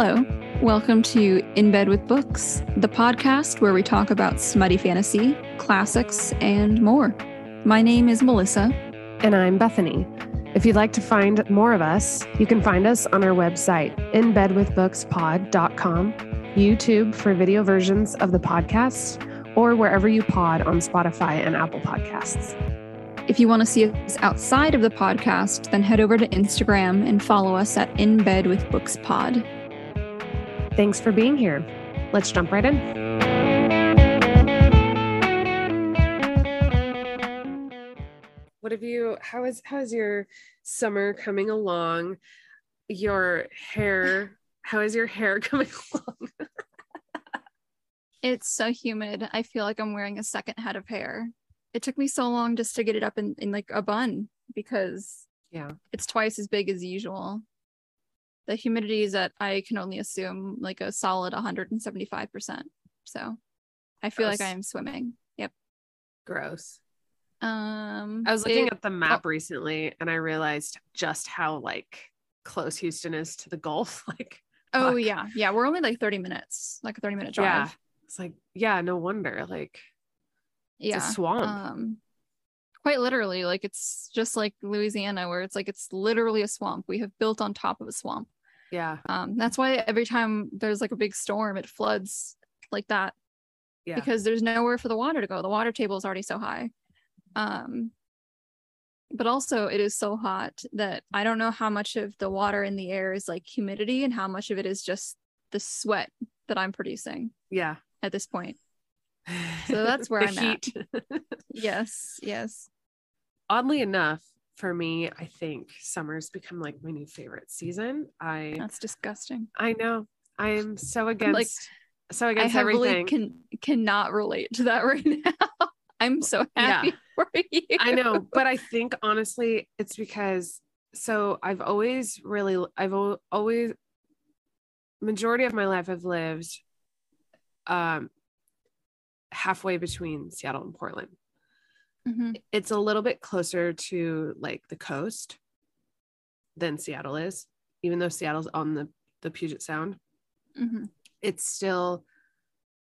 Hello. Welcome to In Bed with Books, the podcast where we talk about smutty fantasy, classics, and more. My name is Melissa. And I'm Bethany. If you'd like to find more of us, you can find us on our website, inbedwithbookspod.com, YouTube for video versions of the podcast, or wherever you pod on Spotify and Apple Podcasts. If you want to see us outside of the podcast, then head over to Instagram and follow us at In Bed with Books Pod. Thanks for being here. Let's jump right in. What have you how is how is your summer coming along? Your hair, how is your hair coming along? It's so humid. I feel like I'm wearing a second head of hair. It took me so long just to get it up in, in like a bun because yeah. it's twice as big as usual. The humidity is at I can only assume like a solid 175%. So I feel like I am swimming. Yep. Gross. Um I was looking it- at the map recently and I realized just how like close Houston is to the Gulf. Like Oh fuck. yeah. Yeah, we're only like 30 minutes, like a 30 minute drive. Yeah. it's like, yeah, no wonder. Like yeah a swamp. um quite literally like it's just like louisiana where it's like it's literally a swamp we have built on top of a swamp yeah. um that's why every time there's like a big storm it floods like that Yeah. because there's nowhere for the water to go the water table is already so high um but also it is so hot that i don't know how much of the water in the air is like humidity and how much of it is just the sweat that i'm producing yeah. at this point So that's where I'm at. yes yes Oddly enough, for me, I think summer's become like my new favorite season. I that's disgusting I know. I am so against so I against heavily everything. can cannot relate to that right now. I'm so happy for you. I know, but I think honestly, it's because so I've always really, I've always, majority of my life I've lived um halfway between Seattle and Portland. Mhm. It's a little bit closer to like the coast than Seattle is, even though Seattle's on the the Puget Sound. Mhm. It's still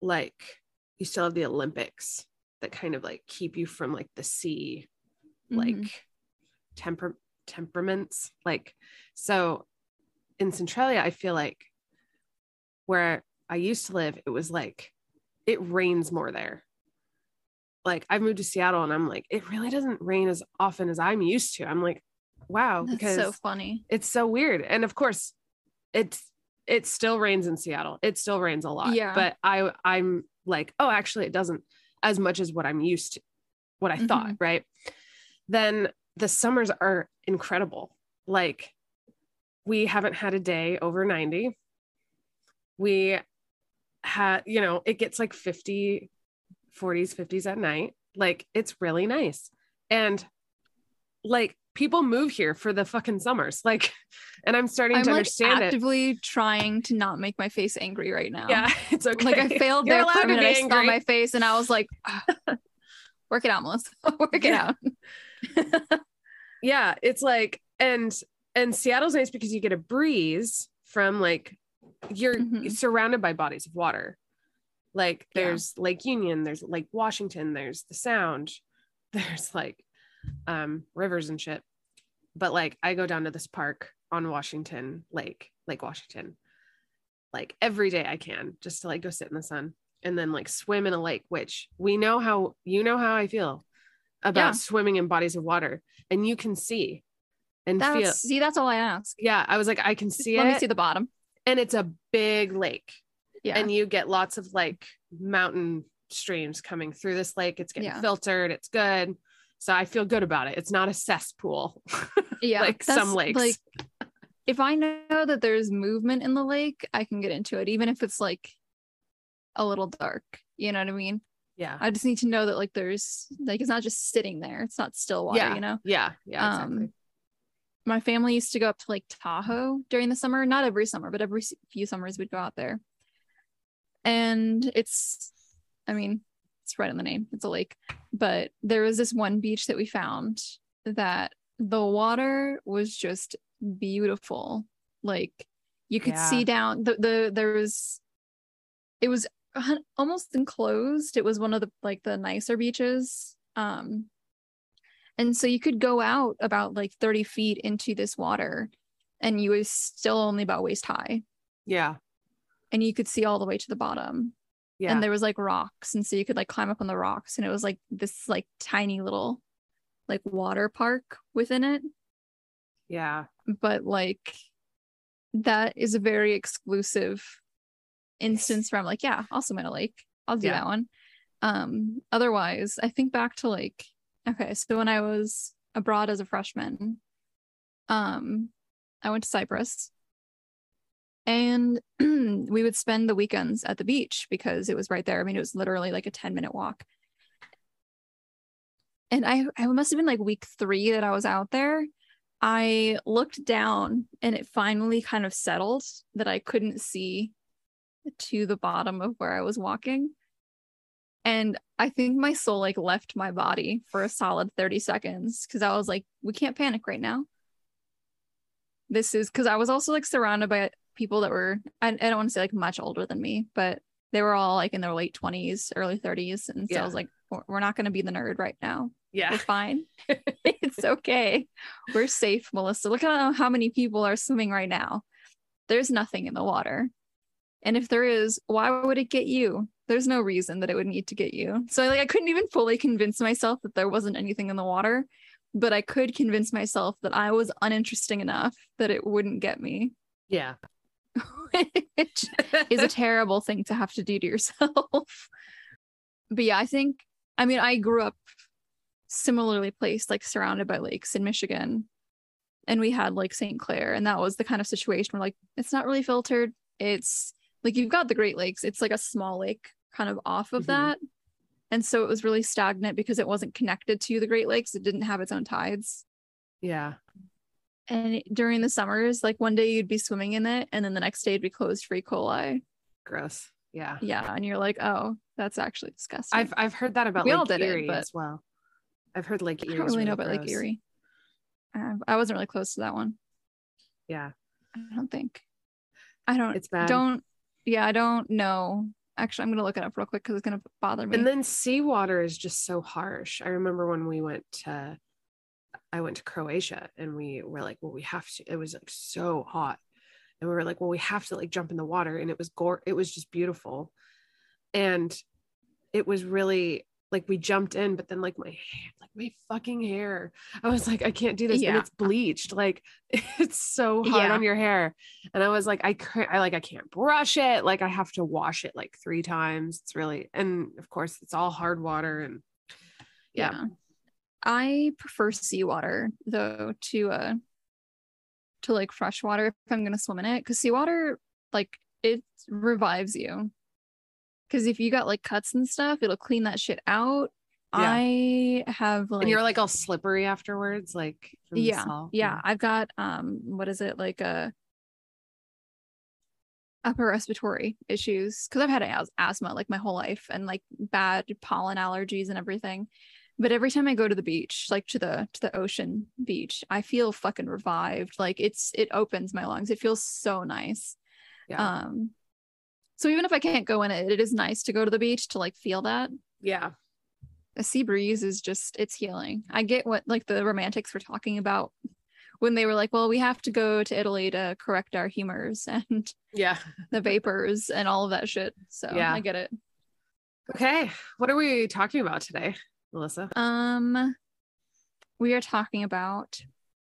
like you still have the Olympics that kind of like keep you from like the sea like Mhm. temper temperaments like so in centralia i feel like where i used to live it was like it rains more there like i've moved to seattle and i'm like it really doesn't rain as often as i'm used to. I'm like wow That's because so funny. it's so weird. And of course it's it still rains in seattle. It still rains a lot Yeah. but i i'm like oh actually it doesn't as much as what i'm used to what i thought mm-hmm. right? Then the summers are incredible. Like we haven't had a day over 90 we had you know it gets like 50 40s 50s at night like it's really nice and like people move here for the fucking summers like and i'm starting I'm to like understand it actively trying to not make my face angry right now. yeah it's okay Like I failed You're there for a minute. I saw my face and I was like, "Ah, work it out, Melissa. work it out. yeah it's like and and seattle's nice because you get a breeze from like you're Mhm. surrounded by bodies of water like Yeah. there's lake union there's lake washington there's the sound there's like um rivers and shit but like i go down to this park on washington lake lake washington like every day i can just to like go sit in the sun and then like swim in a lake which we know how you know how i feel about Yeah. swimming in bodies of water and you can see and feel see, that's all I ask. yeah i was like i can see Let it me see the bottom. and it's a big lake Yeah. and you get lots of like mountain streams coming through this lake it's getting Yeah. filtered it's good so i feel good about it it's not a cesspool yeah. like some lakes Like if I know that there's movement in the lake, I can get into it, even if it's like a little dark. You know what I mean? yeah I just need to know that like there's like it's not just sitting there. It's not still water, yeah you know? yeah yeah exactly Um, My family used to go up to Lake Tahoe during the summer. Not every summer, but every few summers we'd go out there. And it's, I mean, it's right in the name. It's a lake. But there was this one beach that we found that the water was just beautiful. Like You could Yeah. see down the the there was it was almost enclosed. It was one of the like the nicer beaches. Um and so you could go out about like 30 feet into this water and you was still only about waist high Yeah. And you could see all the way to the bottom Yeah. and there was like rocks and so you could like climb up on the rocks and it was like this like tiny little like water park within it yeah. but like that is a very exclusive instance where I'm like, yeah, in a lake. I'll do Yeah. that one. Um, otherwise, I think back to like, okay, so when I was abroad as a freshman, um, I went to Cyprus and we would spend the weekends at the beach because it was right there. I mean, it was literally like a 10 minute walk. And I, I must have been like week three that I was out there. I looked down and it finally kind of settled that I couldn't see to the bottom of where I was walking. And I think my soul like left my body for a solid 30 seconds because I was like, we can't panic right now. This is because I was also like surrounded by people that were, I, I don't want to say like much older than me, but they were all like in their late 20s, early 30s. And so I was like, we're we're not going to be the nerd right now. Yeah. We're fine. it's okay. We're safe, Melissa. Look at how many people are swimming right now. There's nothing in the water. And if there is, why would it get you? There's no reason that it would need to get you. So like I couldn't even fully convince myself that there wasn't anything in the water, but I could convince myself that I was uninteresting enough that it wouldn't get me. Yeah. Which is a terrible thing to have to do to yourself. but yeah, I think I mean I grew up similarly placed, like surrounded by lakes in Michigan. And we had like St. Clair, and that was the kind of situation where like it's not really filtered. It's like you've got the Great Lakes, it's like a small lake kind of off of Mhm. that. And so it was really stagnant because it wasn't connected to the Great Lakes. It didn't have its own tides. yeah. And during the summers, like one day you'd be swimming in it, and then the next day it'd be closed for E. coli. Gross. Yeah. Yeah, and you're like, oh, that's actually disgusting. I've I've heard that about We Lake all did it, Erie but- as well. I've heard Lake I don't really know about Lake Erie. Uh, I wasn't really close to that one. Yeah. I don't think. I don't. It's bad. Don't. Yeah, I don't know. Actually, I'm gonna look it up real quick because it's gonna bother me. And then seawater is just so harsh. I remember when we went to I went to Croatia and we were like, well, we have to. It was like so hot. And we were like, well, we have to like jump in the water. And it was gore, it was just beautiful. And it was really like we jumped in, but then like my hair, like my fucking hair. I was like, I can't do this. And Yeah. it's bleached. Like it's so hard Yeah. on your hair. And I was like, I can't, I like, I can't brush it. Like I have to wash it like three times. It's really, and of course it's all hard water and yeah. I prefer seawater though to uh to like fresh water if I'm gonna swim in it because seawater like it revives you. Because if you got like cuts and stuff, it'll clean that shit out. Yeah. I have like and you're like all slippery afterwards, like yeah salt. yeah i've got um what is it like a upper respiratory issues because i've had asthma like my whole life and like bad pollen allergies and everything but every time i go to the beach like to the to the ocean beach i feel fucking revived like it's it opens my lungs it feels so nice yeah, um so even if i can't go in it it is nice to go to the beach to like feel that yeah, a sea breeze is just it's healing. I get what like the romantics were talking about when they were like, well, we have to go to Italy to correct our humors and yeah. the vapors and all of that shit. So Yeah. I get it. Okay, what are we talking about today, Melissa? Um we are talking about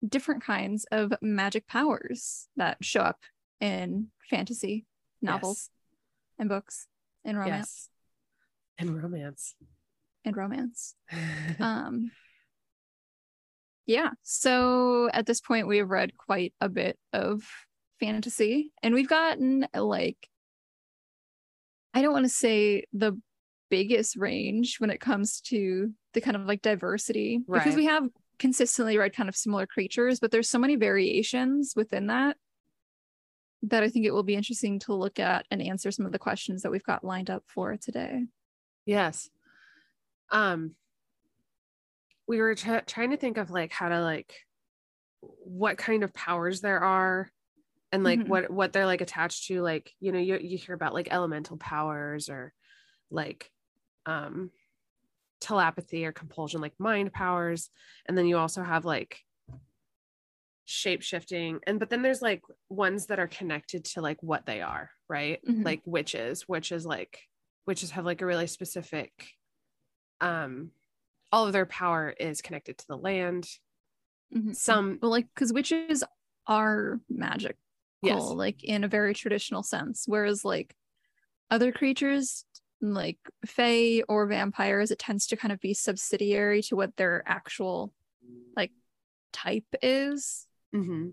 different kinds of magic powers that show up in fantasy novels and books and romance Yes, and romance. and romance. um yeah so at this point we have read quite a bit of fantasy and we've gotten like i don't want to say the biggest range when it comes to the kind of like diversity because we have consistently read kind of similar creatures but there's so many variations within that that i think it will be interesting to look at and answer some of the questions that we've got lined up for today yes. Um, we were try trying to think of like how to like what kind of powers there are and like Mhm. what what they're like attached to like you know you you hear about like elemental powers or like um telepathy or compulsion like mind powers. And then you also have like shape shifting and but then there's like ones that are connected to like what they are right? Mhm. like witches which is like witches have like a really specific um all of their power is connected to the land. Mhm. some well like because witches are magic yes. like in a very traditional sense whereas like other creatures like fae or vampires it tends to kind of be subsidiary to what their actual like type is. Hmm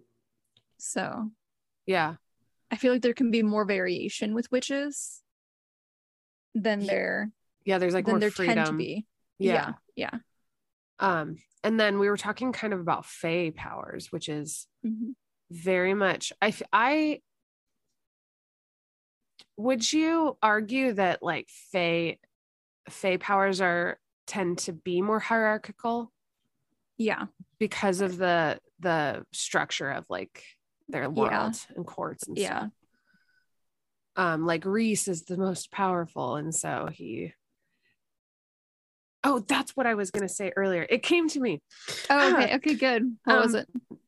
so yeah. I feel like there can be more variation with witches than there yeah there's like than more there freedom tend to be. Yeah. yeah um and then we were talking kind of about fae powers which is Mhm. very much i i would you argue that like fey fae powers are tend to be more hierarchical? Yeah. Because of the the structure of like their world Yeah. and courts and yeah. stuff? Um like Rhys is the most powerful and so he oh that's what i was going to say earlier. It came to me. Oh okay. Okay good. What was Um, it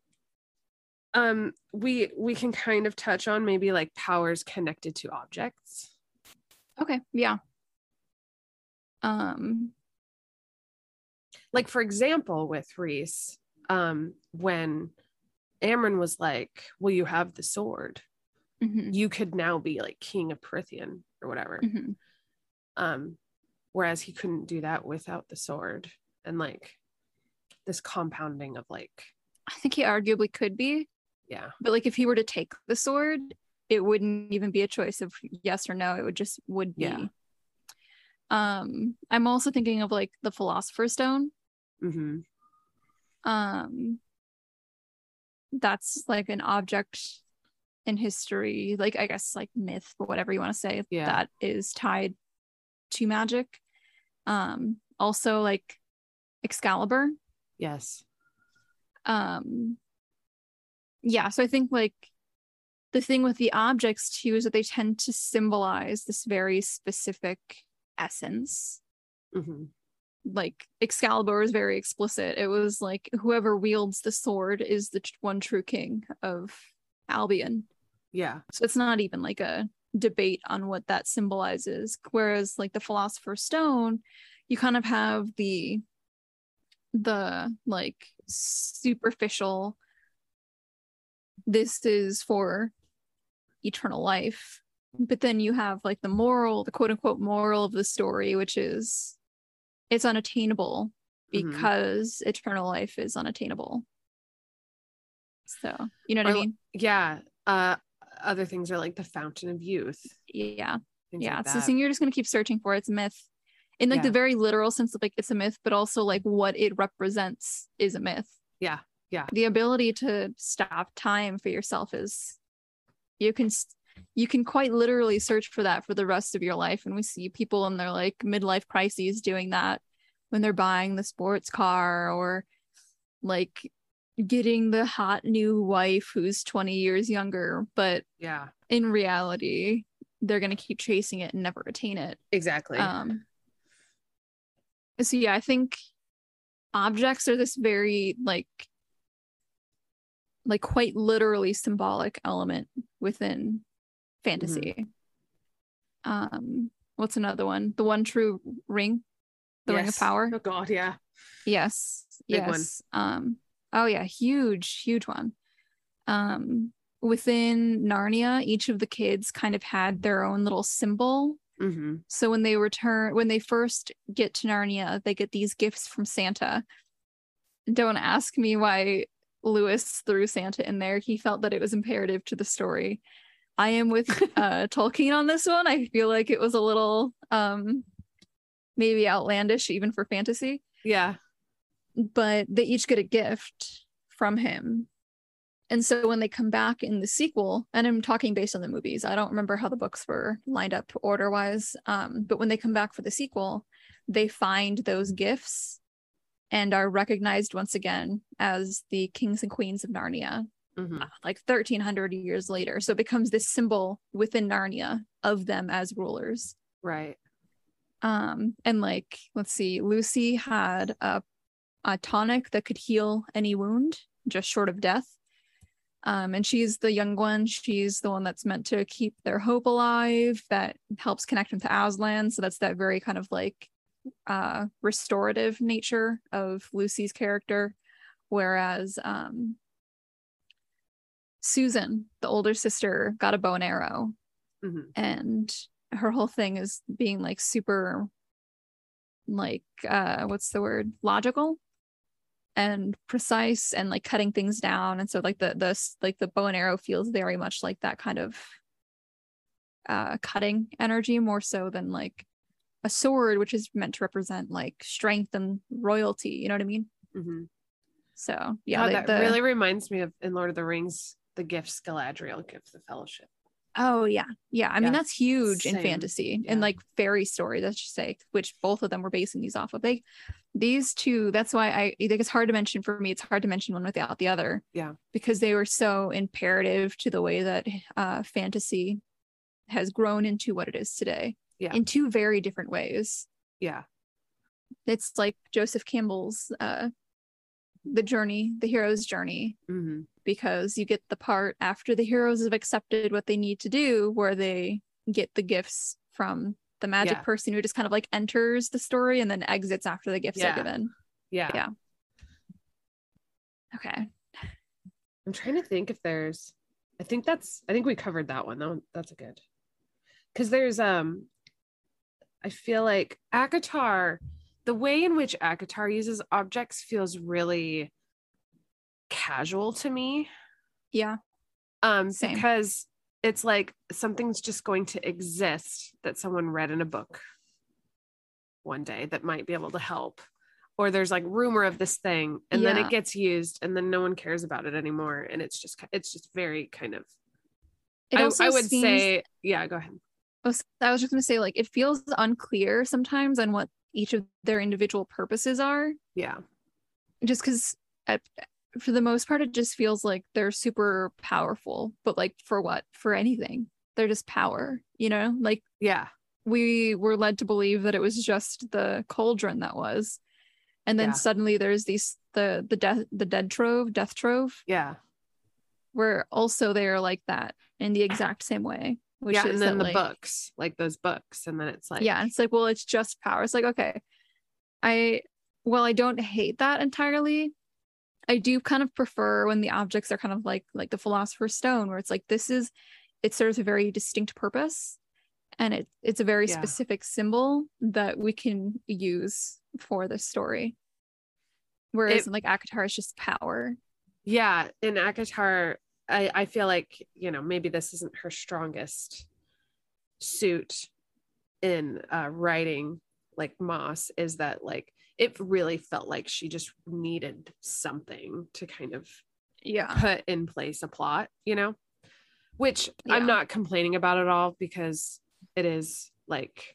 um we we can kind of touch on maybe like powers connected to objects. Okay yeah. Um. Like for example with Rhys um when Amren was like will you have the sword. Mhm, you could now be like king of Prythian or whatever. Mhm. um whereas he couldn't do that without the sword and like this compounding of like i think he arguably could be yeah. But like if he were to take the sword it wouldn't even be a choice of yes or no. It would just would be Yeah. um i'm also thinking of like the philosopher's stone. Hmm um that's like an object in history like i guess like myth whatever you want to say Yeah. that is tied to magic. Um also like excalibur. Yes. Um yeah so i think like the thing with the objects too is that they tend to symbolize this very specific essence. Hmm like excalibur is very explicit. It was like whoever wields the sword is the one true king of albion. Yeah. So it's not even like a debate on what that symbolizes. Whereas like the philosopher's stone you kind of have the the like superficial this is for eternal life. But then you have like the moral the quote unquote moral of the story which is it's unattainable Mhm. because eternal life is unattainable. So you know what Or i mean? yeah uh other things are like the fountain of youth. Yeah. Yeah like so that. thing you're just going to keep searching for it's a myth. In like Yeah. the very literal sense of like it's a myth but also like what it represents is a myth. Yeah yeah. The ability to stop time for yourself is you can you can quite literally search for that for the rest of your life and we see people in their like midlife crises doing that when they're buying the sports car or like getting the hot new wife who's 20 years younger but yeah. in reality they're going to keep chasing it and never attain it. Exactly. Um so yeah i think objects are this very like like quite literally symbolic element within fantasy. Um what's another one? The one true ring? The ring of power? Oh god yeah. Yes Big one. yes. Um oh yeah huge huge one. Um within narnia each of the kids kind of had their own little symbol. Hmm so when they return, when they first get to Narnia, they get these gifts from Santa. Don't ask me why Lewis threw Santa in there. He felt that it was imperative to the story. I am with uh, Tolkien on this one. I feel like it was a little um, maybe outlandish even for fantasy, yeah but they each get a gift from him. And so when they come back in the sequel, and I'm talking based on the movies, I don't remember how the books were lined up order wise. Um, but when they come back for the sequel, they find those gifts and are recognized once again as the kings and queens of Narnia. Mhm. uh, like 1300 years later. So it becomes this symbol within Narnia of them as rulers. Right. Um, and like, let's see, Lucy had a, a tonic that could heal any wound, just short of death. Um, and she's the young one. She's the one that's meant to keep their hope alive, that helps connect them to Aslan. So that's that very kind of like uh restorative nature of Lucy's character. Whereas um Susan, the older sister, got a bow and arrow Mhm. and her whole thing is being like super like uh what's the word logical and precise and like cutting things down and so like the the like the bow and arrow feels very much like that kind of uh cutting energy more so than like a sword which is meant to represent like strength and royalty you know what i mean Mhm. so yeah God, the- that the- really reminds me of in Lord of the Rings, the gifts Galadriel gives the Fellowship. Oh yeah, yeah. I mean that's huge in fantasy Yeah. and like fairy stories. Let's just say, which both of them were basing these off of. They, these two. That's why I, I think it's hard to mention for me. It's hard to mention one without the other. Yeah. because they were so imperative to the way that uh, fantasy has grown into what it is today. Yeah. in two very different ways. Yeah. It's like Joseph Campbell's uh, the journey, the hero's journey, hmm because you get the part after the heroes have accepted what they need to do where they get the gifts from the magic Yeah. person who just kind of like enters the story and then exits after the gifts Yeah. are given. Yeah. Yeah. Okay. I'm trying to think if there's I think that's I think we covered that one. One that's a good. Cuz there's um I feel like ACOTAR the way in which ACOTAR uses objects feels really casual to me. Yeah. Um Same. because it's like something's just going to exist that someone read in a book one day that might be able to help or there's like rumor of this thing and then it gets used and then no one cares about it anymore and it's just it's just very kind of I, I would seems- say yeah go ahead Oh, was, I was just going to say like it feels unclear sometimes on what each of their individual purposes are. Yeah. Just because for the most part it just feels like they're super powerful but like for what? For anything. They're just power you know? Like yeah. we were led to believe that it was just the cauldron that was and then Yeah. suddenly there's these the the death the dead trove death trove. Yeah. Where also they are like that in the exact same way which yeah and then the like, books like those books and then it's like yeah it's like well it's just power. It's like okay i well i don't hate that entirely i do kind of prefer when the objects are kind of like like the philosopher's stone where it's like this is it serves a very distinct purpose and it it's a very Yeah. specific symbol that we can use for the story. Whereas It- like ACOTAR is just power. Yeah in ACOTAR i i feel like you know maybe this isn't her strongest suit in uh writing like Maas is that like it really felt like she just needed something to kind of yeah. put in place a plot you know? Which Yeah. i'm not complaining about at all because it is like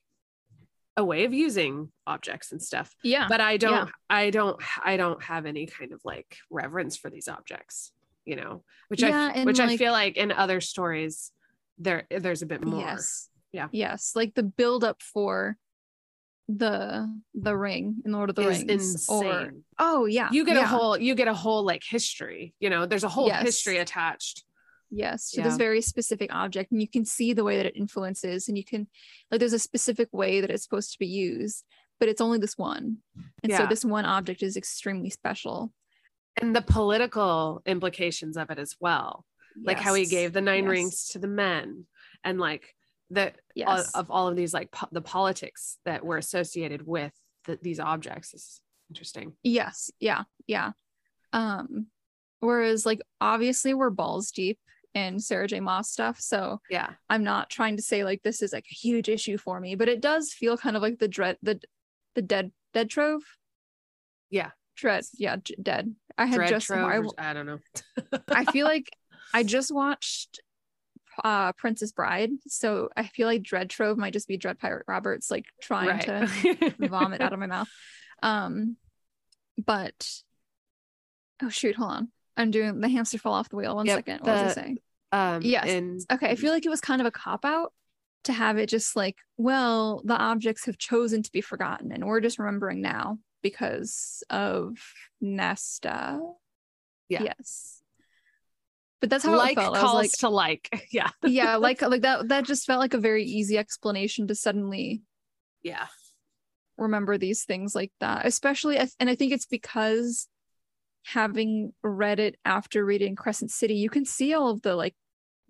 a way of using objects and stuff. Yeah. But i don't Yeah. i don't i don't have any kind of like reverence for these objects you know which Yeah, i which i feel like in other stories there there's a bit more Yes. Yeah. Yes. Like the build up for the the ring in Lord of the is Rings. Or oh yeah. you get yeah. a whole you get a whole like history you know there's a whole Yes. history attached yes to Yeah. this very specific object. And you can see the way that it influences and you can like there's a specific way that it's supposed to be used, but it's only this one. And so this one object is extremely special. And the political implications of it as well like how he gave the nine Yes. rings to the men and like the all- Yes. of all of these like po- the politics that were associated with the, these objects is interesting Yes, yeah, yeah. Um, whereas like obviously we're balls deep in Sarah J. Maas stuff, so yeah I'm not trying to say like this is like a huge issue for me, but it does feel kind of like the dread the the dead dead trove. Yeah. Dread, yeah, dead. I had Dread just Trove I, I don't know I feel like I just watched uh Princess Bride, so I feel like Dread Trove might just be Dread Pirate Roberts like trying to vomit out of my mouth. Um, but oh shoot, hold on. I'm doing the hamster fell off the wheel. One Yep, second. What was I saying? Um, Yes. in- Okay, I feel like it was kind of a cop out to have it just like, well, the objects have chosen to be forgotten and we're just remembering now because of Nesta. Yeah. Yes. But that's how like it felt. I calls like, to like. Yeah. yeah, like like that that just felt like a very easy explanation to suddenly Yeah. remember these things like that especially and i think it's because having read it after reading crescent city you can see all of the like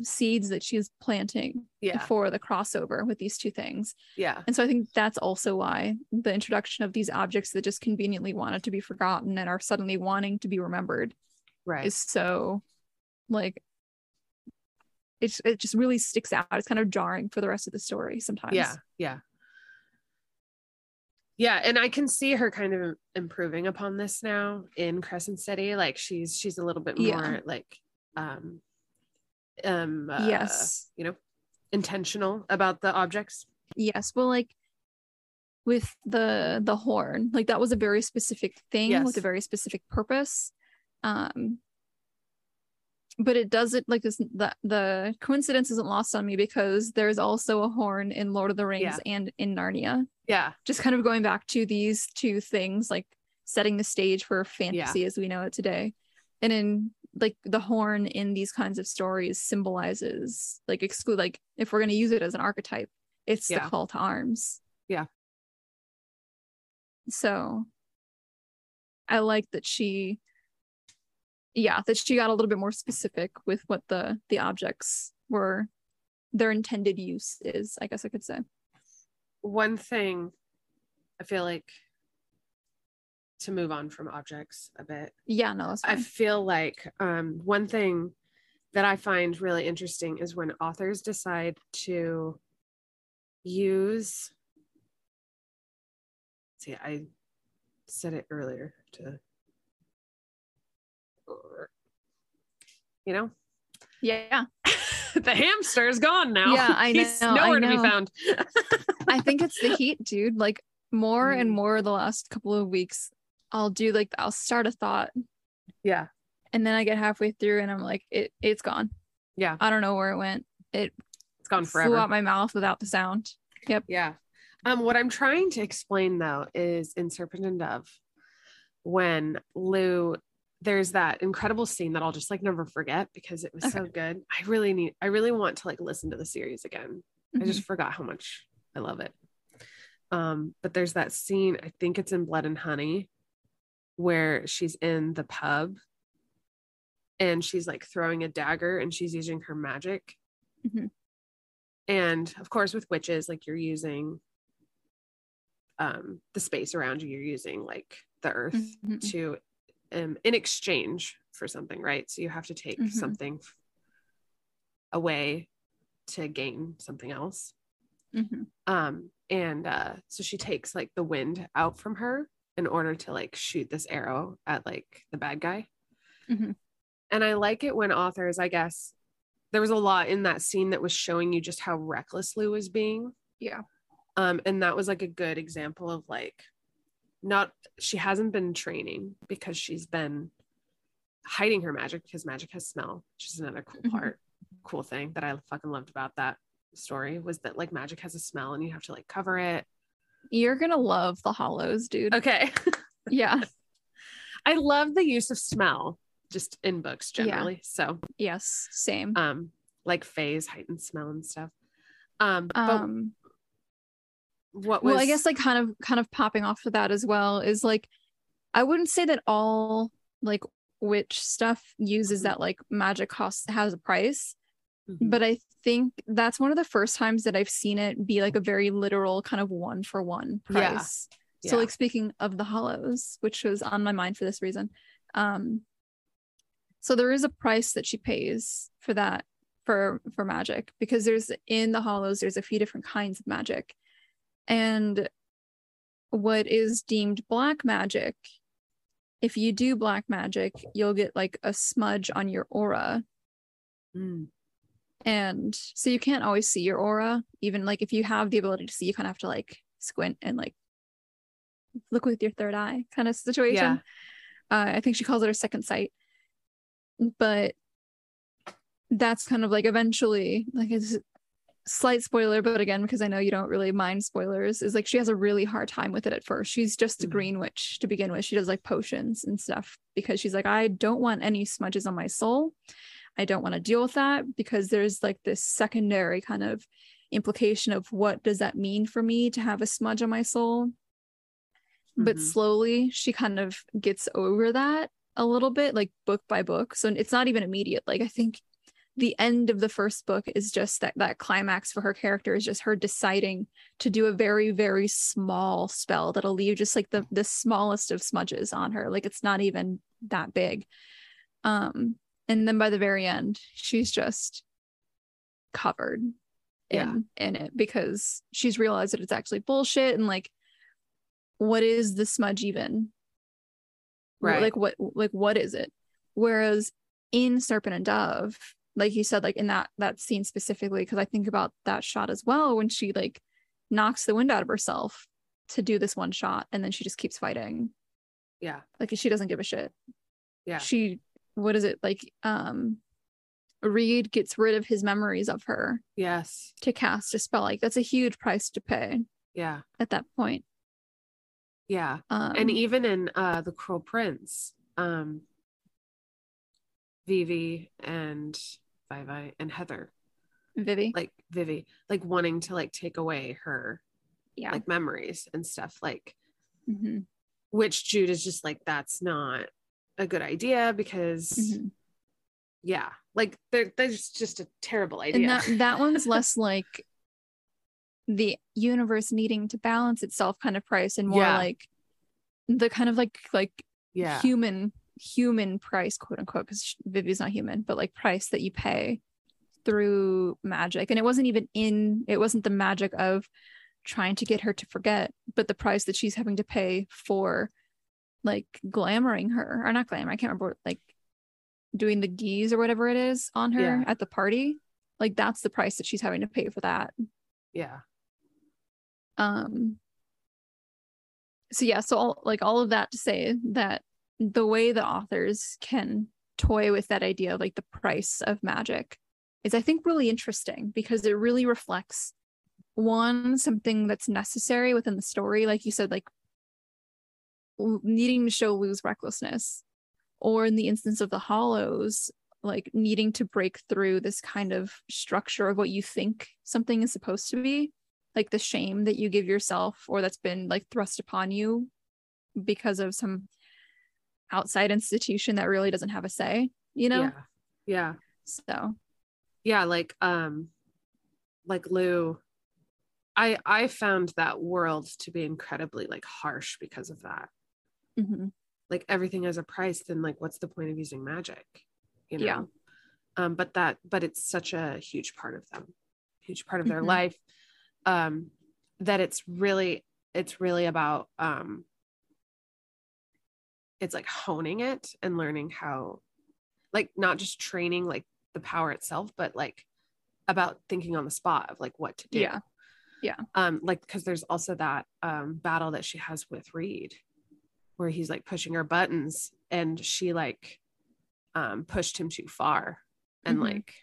seeds that she's planting Yeah. for the crossover with these two things Yeah. and so i think that's also why the introduction of these objects that just conveniently wanted to be forgotten and are suddenly wanting to be remembered Right. is so like it's it just really sticks out it's kind of jarring for the rest of the story sometimes yeah. Yeah. Yeah, and I can see her kind of improving upon this now in Crescent City. Like she's she's a little bit more Yeah. like um um uh, yes you know intentional about the objects. Yes, well, like with the the horn, like that was a very specific thing with a very specific purpose. Um, but it doesn't like this. The the coincidence isn't lost on me because there's also a horn in Lord of the Rings Yeah. and in Narnia. Yeah. Just kind of going back to these two things, like setting the stage for fantasy as we know it today, and in like the horn in these kinds of stories symbolizes like exclude like if we're going to use it as an archetype it's Yeah. the call to arms Yeah. so i like that she yeah that she got a little bit more specific with what the the objects were their intended use is i guess i could say One thing I feel like to move on from objects a bit. yeah no I feel like um, one thing that I find really interesting is when authors decide to use. See, I said it earlier to, you know, yeah the hamster is gone now. Yeah, I He's know, I nowhere to be found. i think it's the heat dude like more and Mm. more the last couple of weeks i'll do like i'll start a thought yeah, and then i get halfway through and i'm like it it's gone yeah, i don't know where it went It it's gone flew forever. out my mouth without the sound Yep. Yeah. Um, what I'm trying to explain though is in Serpent and Dove, when Lou, there's that incredible scene that I'll just like never forget because it was so good. I really need, I really want to like listen to the series again. I Mhm. just forgot how much I love it. Um, but there's that scene, I think it's in Blood and Honey, where she's in the pub and she's like throwing a dagger and she's using her magic. Mhm. And of course, with witches, like you're using um the space around you, you're using like the earth Mhm. to um in exchange for something, right? So you have to take Mhm. something away to gain something else Mhm. um and uh so she takes like the wind out from her in order to like shoot this arrow at like the bad guy Mhm. and i like it when authors i guess there was a lot in that scene that was showing you just how reckless lou was being Yeah. um and that was like a good example of like not she hasn't been training because she's been hiding her magic because magic has smell which is another cool Mhm. part cool thing that i fucking loved about that story was that like magic has a smell and you have to like cover it You're gonna love the hollows, dude. okay Yeah. i love the use of smell just in books Yeah. generally so Yes. Same. um like phase heightened smell and stuff um Um what was well, I guess like kind of kind of popping off of that as well is like I wouldn't say that all like witch stuff uses Mhm. that like magic cost has a price, Mhm. but I think that's one of the first times that I've seen it be like a very literal kind of one for one price. Yeah. So Yeah. like speaking of the hollows, which was on my mind for this reason. Um so there is a price that she pays for that for for magic because there's in the hollows there's a few different kinds of magic. And what is deemed black magic if you do black magic, you'll get like a smudge on your aura Mm. And so you can't always see your aura even like if you have the ability to see you kind of have to like squint and like look with your third eye kind of situation. Yeah. uh, i think she calls it her second sight. But that's kind of like eventually like it's slight spoiler but again because i know you don't really mind spoilers is like she has a really hard time with it at first. She's just a Mhm. green witch to begin with. She does like potions and stuff because she's like i don't want any smudges on my soul i don't want to deal with that because there's like this secondary kind of implication of what does that mean for me to have a smudge on my soul. But Mhm. slowly she kind of gets over that a little bit like book by book. So it's not even immediate. Like i think the end of the first book is just that that climax for her character is just her deciding to do a very very small spell that'll leave just like the the smallest of smudges on her. Like it's not even that big. Um and then by the very end she's just covered Yeah. in in it because she's realized that it's actually bullshit and like what is the smudge even? Right. like what like what is it? Whereas in serpent and dove like you said like in that that scene specifically because i think about that shot as well when she like knocks the wind out of herself to do this one shot and then she just keeps fighting. Yeah. Like she doesn't give a shit. Yeah. She what is it like um Reid gets rid of his memories of her yes. to cast a spell like that's a huge price to pay yeah. at that point. Yeah. Um and even in uh the cruel prince um vivi and vivi and heather. Vivi. Like vivi like wanting to like take away her yeah. like memories and stuff like Mhm, which jude is just like that's not a good idea because mhm. yeah like there, there's just a terrible idea and that that one's less like the universe needing to balance itself kind of price and more Yeah. like the kind of like like yeah human human price quote unquote because Vivi's not human but like price that you pay through magic and it wasn't even in it wasn't the magic of trying to get her to forget but the price that she's having to pay for like glamoring her or not glamour I can't remember what, like doing the geese or whatever it is on her Yeah. at the party like that's the price that she's having to pay for that yeah um so yeah so all like all of that to say that the way the authors can toy with that idea of like the price of magic is i think really interesting because it really reflects one something that's necessary within the story like you said like needing to show Lou's recklessness or in the instance of the hollows like needing to break through this kind of structure of what you think something is supposed to be like the shame that you give yourself or that's been like thrust upon you because of some outside institution that really doesn't have a say you know? Yeah. Yeah. So. Yeah like um like lou i i found that world to be incredibly like harsh because of that mhm. like everything has a price then like what's the point of using magic you know Yeah. um but that but it's such a huge part of them huge part of their Mhm. life um that it's really it's really about um it's like honing it and learning how like not just training like the power itself but like about thinking on the spot of like what to do Yeah. Yeah. um like because there's also that um battle that she has with Reid where he's like pushing her buttons and she like um pushed him too far and Mhm. like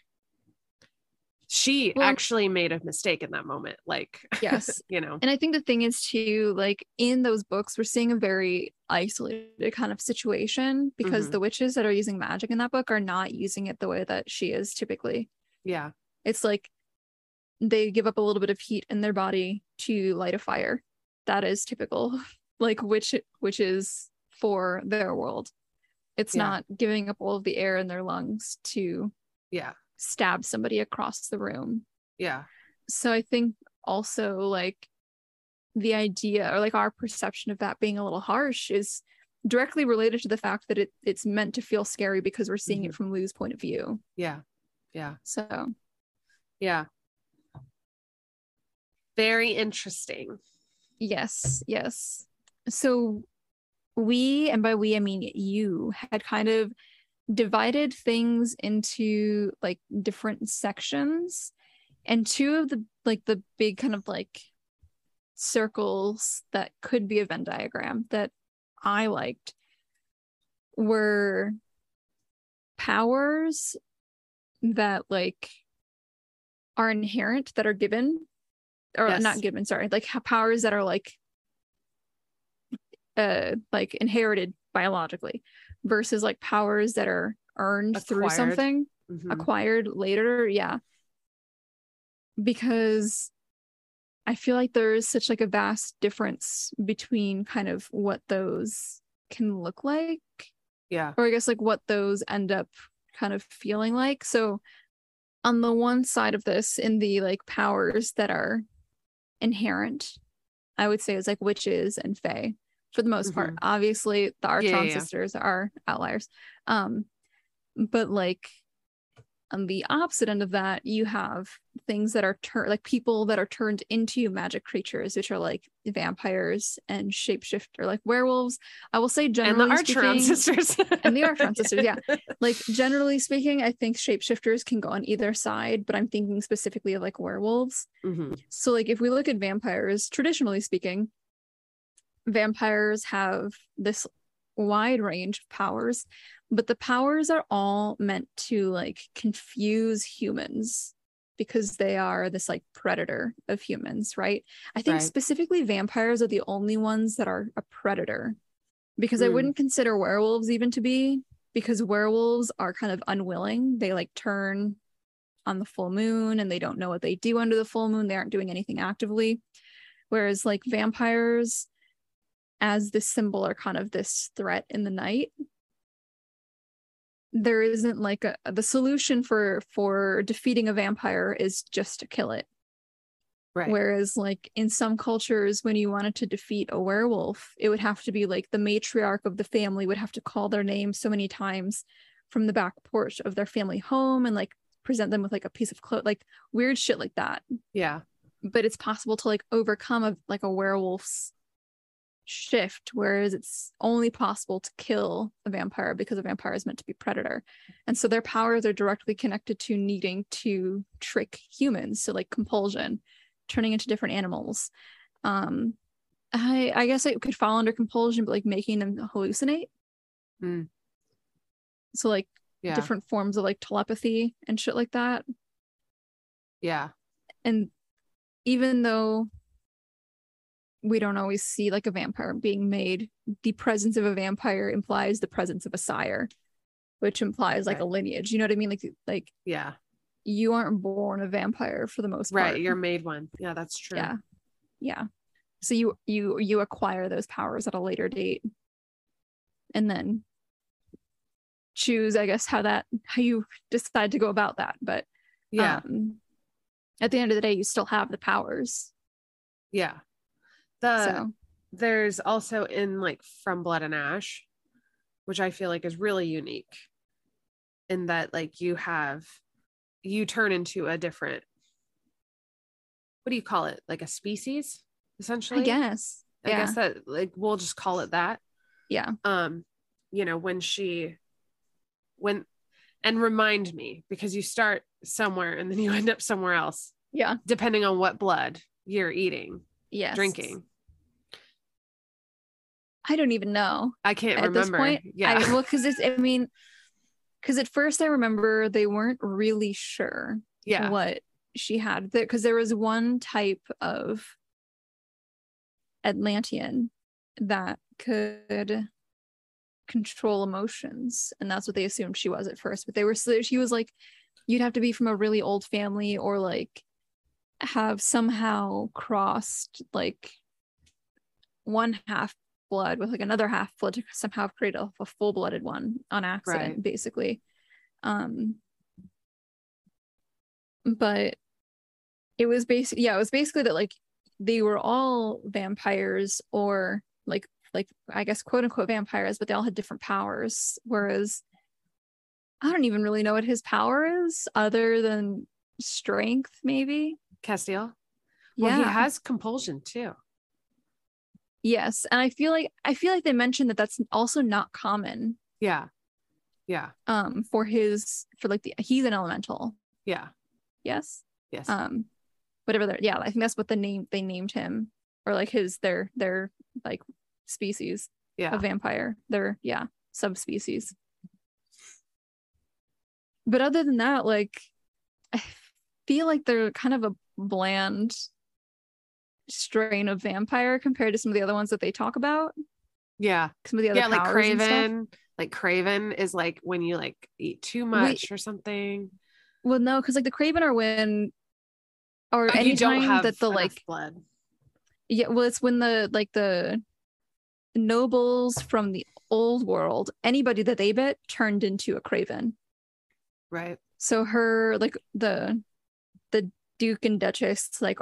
she Well- actually made a mistake in that moment like Yes. you know and i think the thing is too like in those books we're seeing a very isolated kind of situation because Mhm. the witches that are using magic in that book are not using it the way that she is typically yeah it's like they give up a little bit of heat in their body to light a fire that is typical like which which is for their world. It's Yeah. not giving up all of the air in their lungs to yeah. stab somebody across the room. Yeah. So i think also like the idea or like our perception of that being a little harsh is directly related to the fact that it it's meant to feel scary because we're seeing it mm-hmm. from lou's point of view. Yeah. Yeah. So. Yeah. Very interesting. Yes, yes. So we, and by we, I mean you, had kind of divided things into like different sections. And two of the like the big kind of like circles that could be a Venn diagram that I liked were powers that like are inherent that are given or Yes. not given sorry like powers that are like uh like inherited biologically versus like powers that are earned through Acquired. something Mhm. acquired later. Yeah. Because i feel like there is such like a vast difference between kind of what those can look like yeah. or i guess like what those end up kind of feeling like. So on the one side of this in the like powers that are inherent i would say is like witches and fae for the most part obviously the Archeron Mm-hmm. yeah, yeah. sisters are outliers um but like on the opposite end of that you have things that are turned like people that are turned into magic creatures which are like vampires and shapeshift or like werewolves i will say generally and the archeron speaking, sisters and the Archeron sisters, yeah. like generally speaking i think shapeshifters can go on either side but i'm thinking specifically of like werewolves Mhm. so like if we look at vampires traditionally speaking vampires have this wide range of powers but the powers are all meant to like confuse humans because they are this like predator of humans right i think Right. specifically vampires are the only ones that are a predator because i Mm. wouldn't consider werewolves even to be because werewolves are kind of unwilling they like turn on the full moon and they don't know what they do under the full moon they aren't doing anything actively whereas like vampires as this symbol or kind of this threat in the night there isn't like a the solution for for defeating a vampire is just to kill it. Right. Whereas like in some cultures when you wanted to defeat a werewolf it would have to be like the matriarch of the family would have to call their name so many times from the back porch of their family home and like present them with like a piece of cloth like weird shit like that. Yeah. But it's possible to like overcome a like a werewolf's shift whereas it's only possible to kill a vampire because a vampire is meant to be predator. And so their powers are directly connected to needing to trick humans so like compulsion turning into different animals. Um i i guess it could fall under compulsion but like making them hallucinate. Mm. so like yeah. different forms of like telepathy and shit like that. Yeah. And even though we don't always see like a vampire being made. The presence of a vampire implies the presence of a sire which implies like a lineage. You know what i mean? Like like yeah. you aren't born a vampire for the most part. right you're made one yeah that's true. Yeah. Yeah. So you you you acquire those powers at a later date. And then choose i guess how that how you decide to go about that. But yeah. um, at the end of the day you still have the powers. Yeah the so. there's also in like from blood and ash which i feel like is really unique in that like you have you turn into a different what do you call it? Like a species essentially? i guess i yeah. guess that like we'll just call it that. Yeah. Um you know when she when and remind me because you start somewhere and then you end up somewhere else. Yeah. Depending on what blood you're eating yeah, drinking i don't even know. I can't at remember. this point yeah. I, well because it's i mean because at first i remember they weren't really sure yeah. what she had because there was one type of atlantean that could control emotions and that's what they assumed she was at first but they were so she was like you'd have to be from a really old family or like have somehow crossed like one half blood with like another half blood to somehow create a, a full-blooded one on accident Right. basically um but it was basically yeah it was basically that like they were all vampires or like like i guess quote unquote vampires but they all had different powers whereas i don't even really know what his power is other than strength maybe Casteel. Well, yeah he has compulsion too. Yes and i feel like i feel like they mentioned that that's also not common Yeah. Yeah. um for his for like the he's an elemental Yeah. yes Yes. um whatever they're yeah i think that's what the name they named him or like his their their like species yeah. of vampire their yeah subspecies but other than that, like I feel like they're kind of a bland strain of vampire compared to some of the other ones that they talk about. Yeah. Some of the other Yeah, like powers and stuff. Craven. Like Craven is like when you like eat too much or something. Well, no, because like the Craven are when, or oh, you don't have that the like blood. yeah, well, it's when the like the nobles from the old world, anybody that they bit turned into a Craven. Right. So her like the the Duke and Duchess, like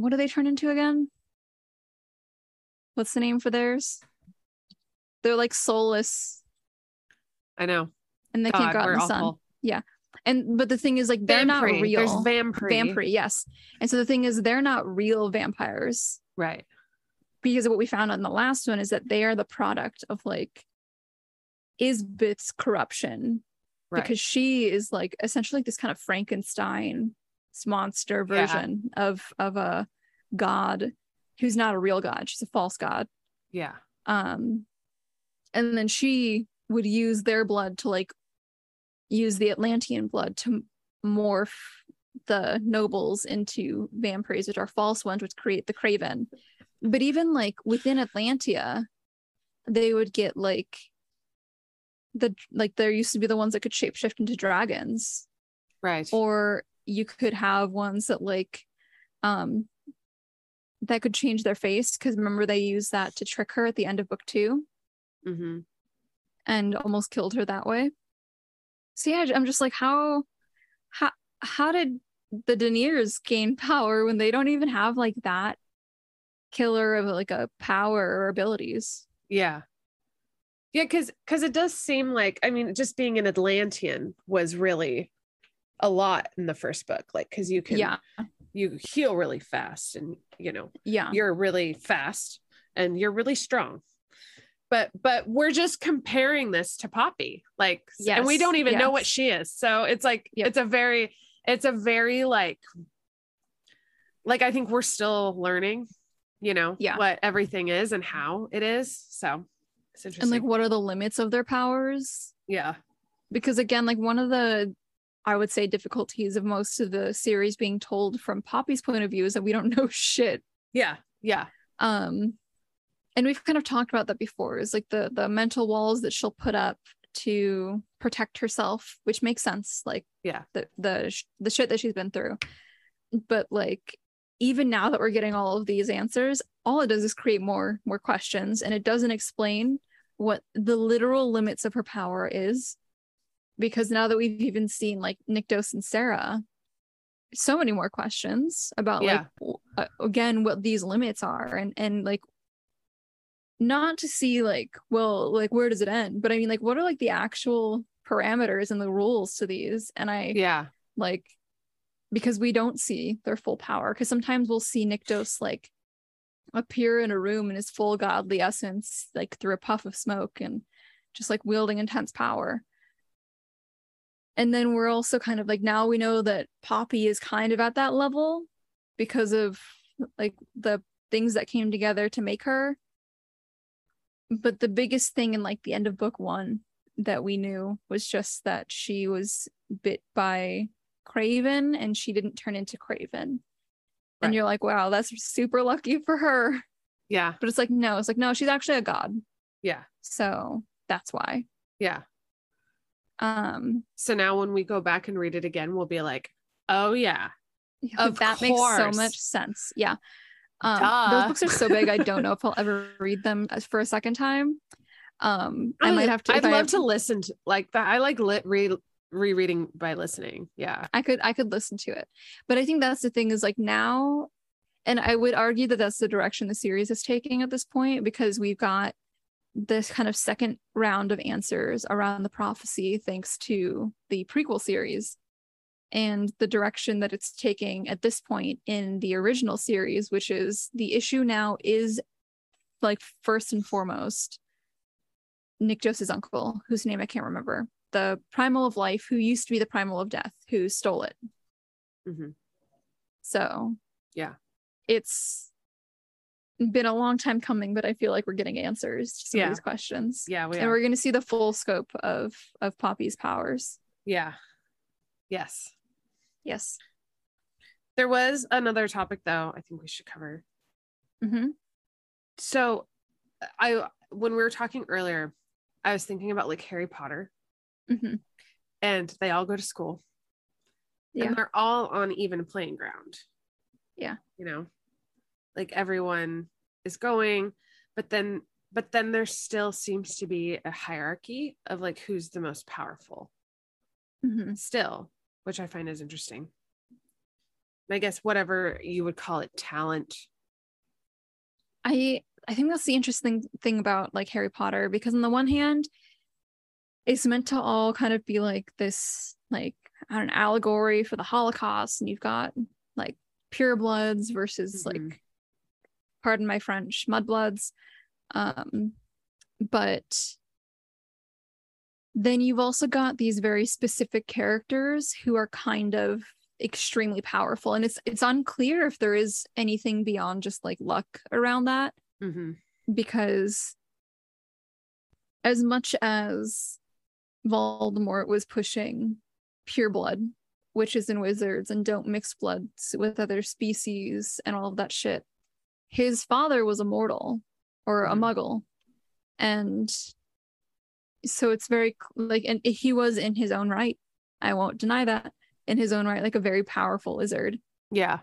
what do they turn into again? What's the name for theirs? They're like soulless I know. and they God, can't go out in the sun. Yeah. And but the thing is like they're not real. There's vampire. Vampire, yes. And so the thing is they're not real vampires Right. because what we found on the last one is that they are the product of like Isbeth's corruption Right. because she is like essentially like this kind of Frankenstein monster Yeah. version of of a god who's not a real god. She's a false god. yeah. Um and then she would use their blood to like use the Atlantean blood to morph the nobles into vampires, which are false ones, which create the craven. But even like within Atlantia, they would get like the like there used to be the ones that could shapeshift into dragons Right. or you could have ones that like um that could change their face because remember they used that to trick her at the end of book two? Hmm and almost killed her that way. So yeah i'm just like how how how did the Deniers gain power when they don't even have like that killer of like a power or abilities? Yeah. Yeah, because because it does seem like I mean, just being an Atlantean was really a lot in the first book. Like, because you can yeah you heal really fast, and you know yeah you're really fast and you're really strong. But but we're just comparing this to Poppy, like, and we don't even know what she is. So it's like Yep. it's a very it's a very like like I think we're still learning, you know, Yeah. what everything is and how it is. So it's interesting. and like what are the limits of their powers yeah. because again like one of the i would say difficulties of most of the series being told from poppy's point of view is that we don't know shit Yeah. Yeah. um and we've kind of talked about that before is like the the mental walls that she'll put up to protect herself which makes sense like Yeah. the the sh- the shit that she's been through but like even now that we're getting all of these answers all it does is create more more questions and it doesn't explain what the literal limits of her power is because now that we've even seen like Nyktos and Sera so many more questions about like Yeah. w- uh, again what these limits are and and like not to see like well like where does it end but i mean like what are like the actual parameters and the rules to these and i Yeah. like because we don't see their full power because sometimes we'll see Nyktos like appear in a room in his full godly essence like through a puff of smoke and just like wielding intense power and then we're also kind of like now we know that Poppy is kind of at that level because of like the things that came together to make her but the biggest thing in like the end of book 1 that we knew was just that she was bit by Craven and she didn't turn into Craven. Right. And you're like, wow, that's super lucky for her. Yeah. But it's like, no, it's like, no, she's actually a god. Yeah. So that's why. Yeah. Um So now when we go back and read it again, we'll be like, oh yeah. Of that makes so much sense. Yeah. Um those books are so big, I don't know if I'll ever read them for a second time. Um I might have to I'd love have- to listen to like that. I like lit re rereading by listening. Yeah. I could I could listen to it. But I think that's the thing is like now and I would argue that that's the direction the series is taking at this point because we've got this kind of second round of answers around the prophecy thanks to the prequel series and the direction that it's taking at this point in the original series which is the issue now is like first and foremost Nyktos's uncle whose name I can't remember the primal of life who used to be the primal of death who stole it Mhm. so Yeah. it's been a long time coming but i feel like we're getting answers to some Yeah. of these questions Yeah. We and are. we're going to see the full scope of of poppy's powers Yeah. Yes. Yes. There was another topic though, I think we should cover. Mm-hmm. So I when we were talking earlier, I was thinking about like Harry Potter Mm-hmm. and they all go to school. Yeah. And they're all on even playing ground. Yeah. You know, like everyone is going, but then but then there still seems to be a hierarchy of like who's the most powerful Mm-hmm. still, which I find is interesting. And I guess whatever you would call it, talent. I I think that's the interesting thing about like Harry Potter because on the one hand, it's meant to all kind of be like this like an allegory for the Holocaust, and you've got like purebloods versus Mhm. like pardon my French, mudbloods. Um, but then you've also got these very specific characters who are kind of extremely powerful and it's it's unclear if there is anything beyond just like luck around that Mhm. because as much as Voldemort was pushing pure blood witches and wizards and don't mix bloods with other species and all of that shit his father was a mortal or a Mhm. muggle. And so it's very like and he was in his own right. I won't deny that. In his own right like a very powerful lizard. Yeah.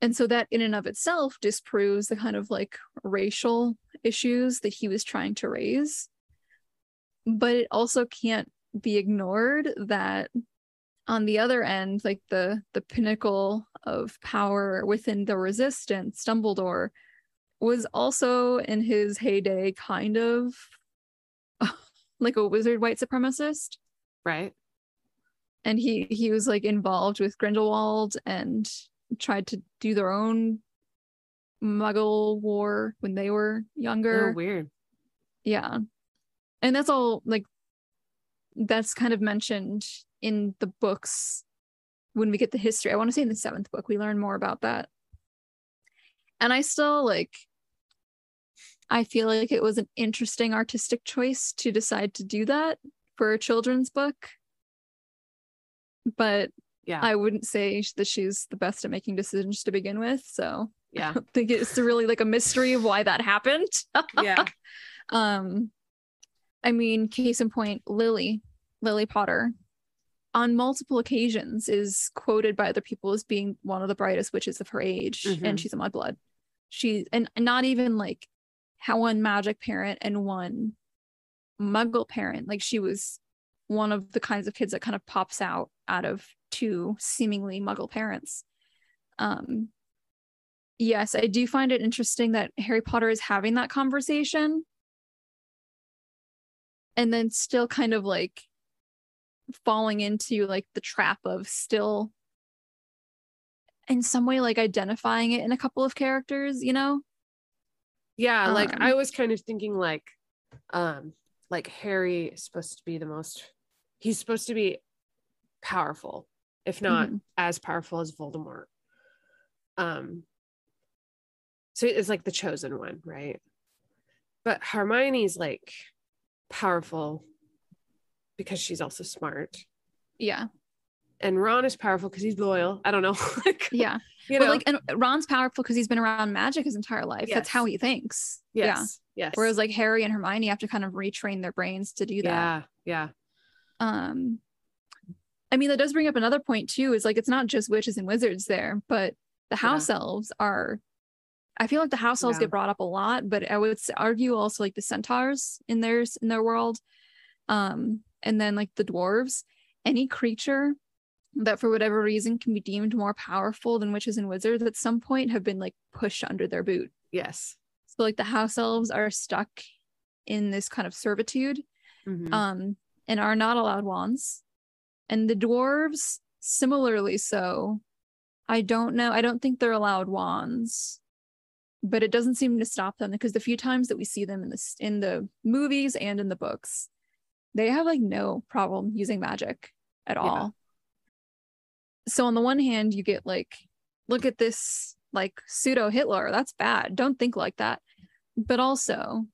and so that in and of itself disproves the kind of like racial issues that he was trying to raise. But it also can't be ignored that on the other end like the the pinnacle of power within the resistance dumbledore was also in his heyday kind of like a wizard white supremacist Right. and he he was like involved with Grindelwald and tried to do their own muggle war when they were oh, younger Oh, weird. yeah and that's all like that's kind of mentioned in the books when we get the history i want to say in the seventh book we learn more about that and i still like i feel like it was an interesting artistic choice to decide to do that for a children's book but Yeah. i wouldn't say that she's the best at making decisions to begin with so yeah. I think it's really like a mystery of why that happened Yeah. um i mean case in point lily lily potter on multiple occasions is quoted by other people as being one of the brightest witches of her age Mhm. and she's a mudblood she and not even like how one magic parent and one muggle parent like she was one of the kinds of kids that kind of pops out out of two seemingly muggle parents. Um yes i do find it interesting that harry potter is having that conversation. And then still kind of like falling into like the trap of still in some way like identifying it in a couple of characters you know Yeah. Like Um, I was kind of thinking like, um, like Harry is supposed to be the most, he's supposed to be powerful, if not Mhm. as powerful as Voldemort. Um, so it's like the chosen one, right? But Hermione's like powerful because she's also smart. yeah And Ron is powerful because he's loyal. I don't know. like, yeah you but like and ron's powerful because he's been around magic his entire life that's how he thinks yeah yes, yes. whereas like harry and hermione have to kind of retrain their brains to do that yeah, yeah, um i mean that does bring up another point too is like it's not just witches and wizards there but the Yeah. house elves are i feel like the house elves Yeah. get brought up a lot but i would argue also like the centaurs in theirs in their world um and then like the dwarves any creature that for whatever reason can be deemed more powerful than witches and wizards at some point have been like pushed under their boot yes. so like the house elves are stuck in this kind of servitude Mhm. um and are not allowed wands and the dwarves similarly so i don't know i don't think they're allowed wands but it doesn't seem to stop them because the few times that we see them in this in the movies and in the books they have like no problem using magic at Yeah. all so on the one hand you get like look at this like pseudo hitler that's bad don't think like that but also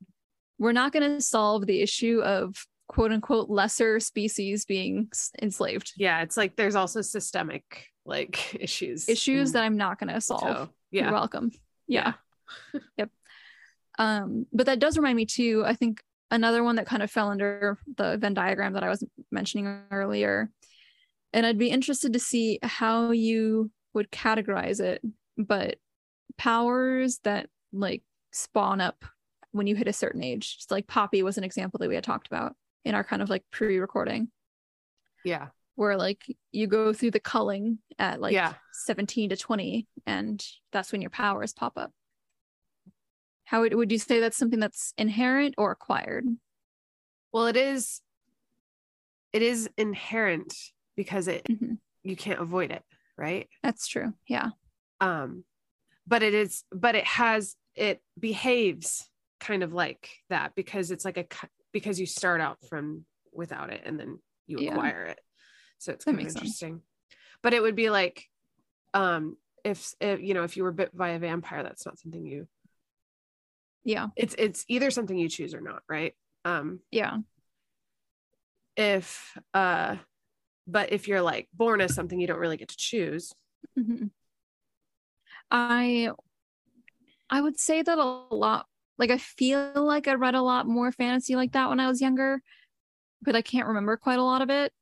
we're not going to solve the issue of quote unquote lesser species being s- enslaved. Yeah, it's like there's also systemic like issues. Issues in that I'm not going to solve. You're Yeah. welcome. Yeah. yep. Um, but that does remind me too. I think another one that kind of fell under the Venn diagram that I was mentioning earlier. And I'd be interested to see how you would categorize it, but powers that like spawn up when you hit a certain age. Just like Poppy was an example that we had talked about in our kind of like pre-recording, Yeah. where like you go through the culling at like Yeah. 17 to 20 and that's when your powers pop up how would, would you say that's something that's inherent or acquired Well, it is it is inherent because it Mhm. you can't avoid it, right? that's true yeah Um but it is but it has it behaves kind of like that because it's like a because you start out from without it and then you Yeah. acquire it. So it's That kind of makes sense. interesting. But it would be like um if, if you know if you were bit by a vampire that's not something you yeah. It's it's either something you choose or not, right? Um yeah. if uh but if you're like born as something you don't really get to choose. Mhm. i i would say that a lot like i feel like i read a lot more fantasy like that when i was younger but i can't remember quite a lot of it.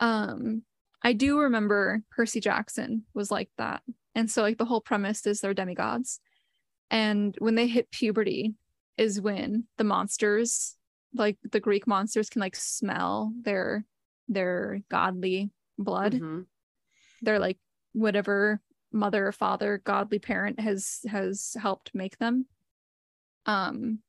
Um i do remember percy jackson was like that. And so like the whole premise is they're demigods and when they hit puberty is when the monsters like the greek monsters can like smell their their godly blood. Mhm. they're like whatever mother or father godly parent has has helped make them. Um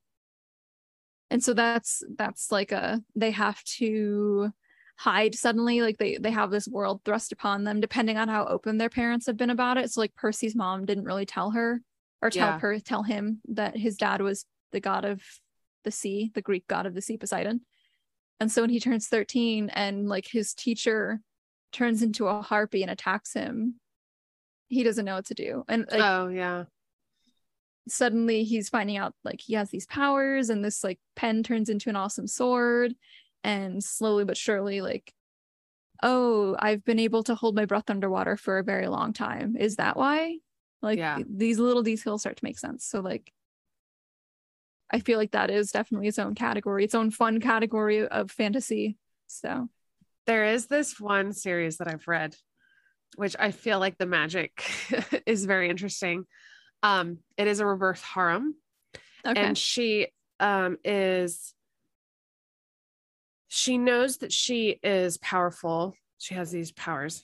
and so that's that's like a they have to hide suddenly like they they have this world thrust upon them depending on how open their parents have been about it. So like percy's mom didn't really tell her or tell Yeah. her tell him that his dad was the god of the sea the greek god of the sea poseidon. And so when he turns 13 and like his teacher turns into a harpy and attacks him he doesn't know what to do. And like oh yeah. suddenly he's finding out like he has these powers and this like pen turns into an awesome sword. And slowly but surely like oh i've been able to hold my breath underwater for a very long time. Is that why like Yeah. these little details start to make sense. So like i feel like that is definitely its own category its own fun category of fantasy. So there is this one series that i've read which i feel like the magic is very interesting. Um it is a reverse harem. Okay. And she um is she knows that she is powerful. She has these powers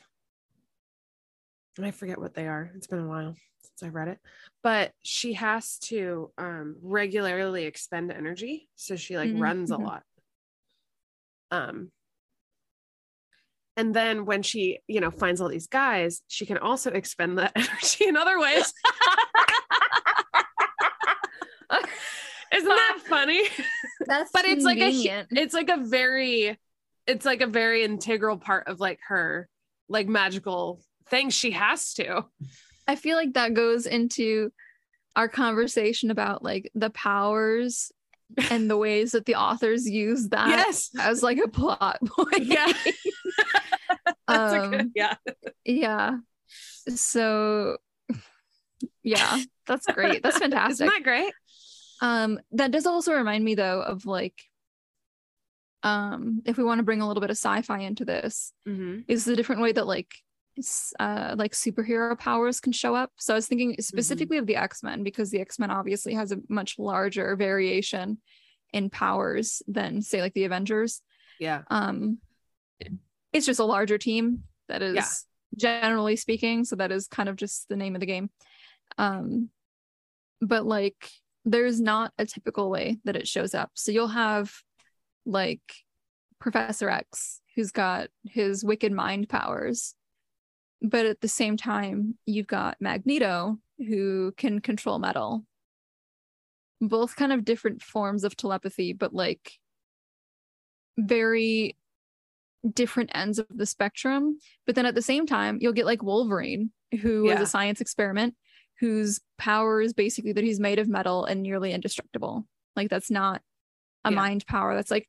i forget what they are. It's been a while since i read it. But she has to um regularly expend energy. So she like Mhm, runs a mhm. lot. Um and then when she you know finds all these guys she can also expend that energy in other ways. Isn't that funny? That's but it's like a it's like a very it's like a very integral part of like her like magical thing she has to I feel like that goes into our conversation about like the powers and the ways that the authors use that yes as like a plot point. yeah That's good, Um, yeah yeah. So yeah, that's great. That's fantastic. isn't that great um that does also remind me though of like um if we want to bring a little bit of sci-fi into this mm-hmm. is the different way that like uh like superhero powers can show up. So i was thinking specifically of the x-men because the x-men obviously has a much larger variation in powers than say like the avengers. Yeah. Um it's just a larger team that is Yeah. generally speaking. So that is kind of just the name of the game. Um but like there's not a typical way that it shows up. So you'll have like professor x who's got his wicked mind powers but at the same time you've got magneto who can control metal both kind of different forms of telepathy but like very different ends of the spectrum. But then at the same time, you'll get like Wolverine, who is Yeah. a science experiment, whose power is basically that he's made of metal and nearly indestructible. Like that's not a Yeah. mind power. That's like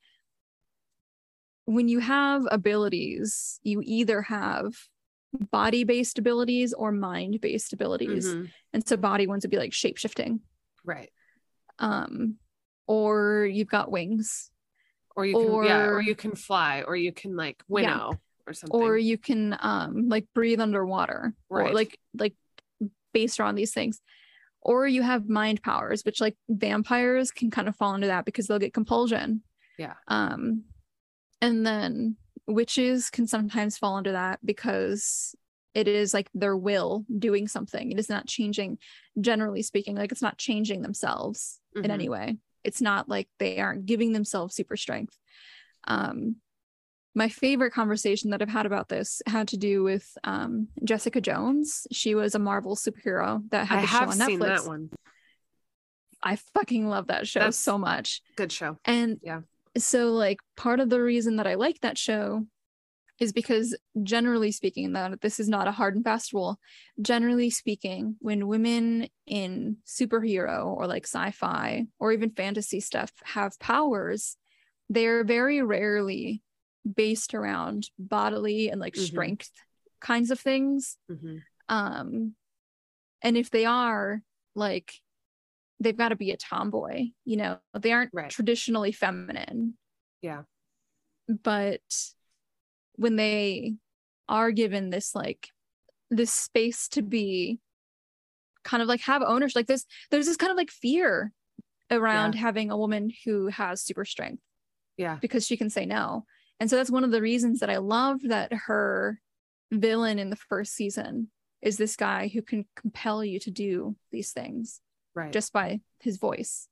when you have abilities, you either have body based abilities or mind based abilities. Mhm. And so body ones would be like shape shifting. Right. Um, or you've got wings, Or you can yeah, or Or- you can fly, or you can like winnow or something. or you can um like breathe underwater. Or Right. like like based around these things. Or you have mind powers, which like vampires can kind of fall into that because they'll get compulsion. Yeah. Um and then witches can sometimes fall under that because it is like their will doing something. It is not changing, generally speaking, like it's not changing themselves in Mhm. any way. It's not like they aren't giving themselves super strength. Um my favorite conversation that I've had about this had to do with um, Jessica Jones. She was a Marvel superhero that had I the show have on seen Netflix. that one. I fucking love that show That's- so much. Good show. And Yeah. So like part of the reason that I like that show is because generally speaking, that this is not a hard and fast rule. Generally speaking, when women in superhero or like sci-fi or even fantasy stuff have powers, they're very rarely based around bodily and like Mhm. strength kinds of things Mhm. um and if they are like they've got to be a tomboy you know they aren't Right. traditionally feminine Yeah. but when they are given this like this space to be kind of like have ownership like this there's this kind of like fear around having a woman who has super strength Yeah. because she can say no. And so that's one of the reasons that I love that her villain in the first season is this guy who can compel you to do these things Right. just by his voice.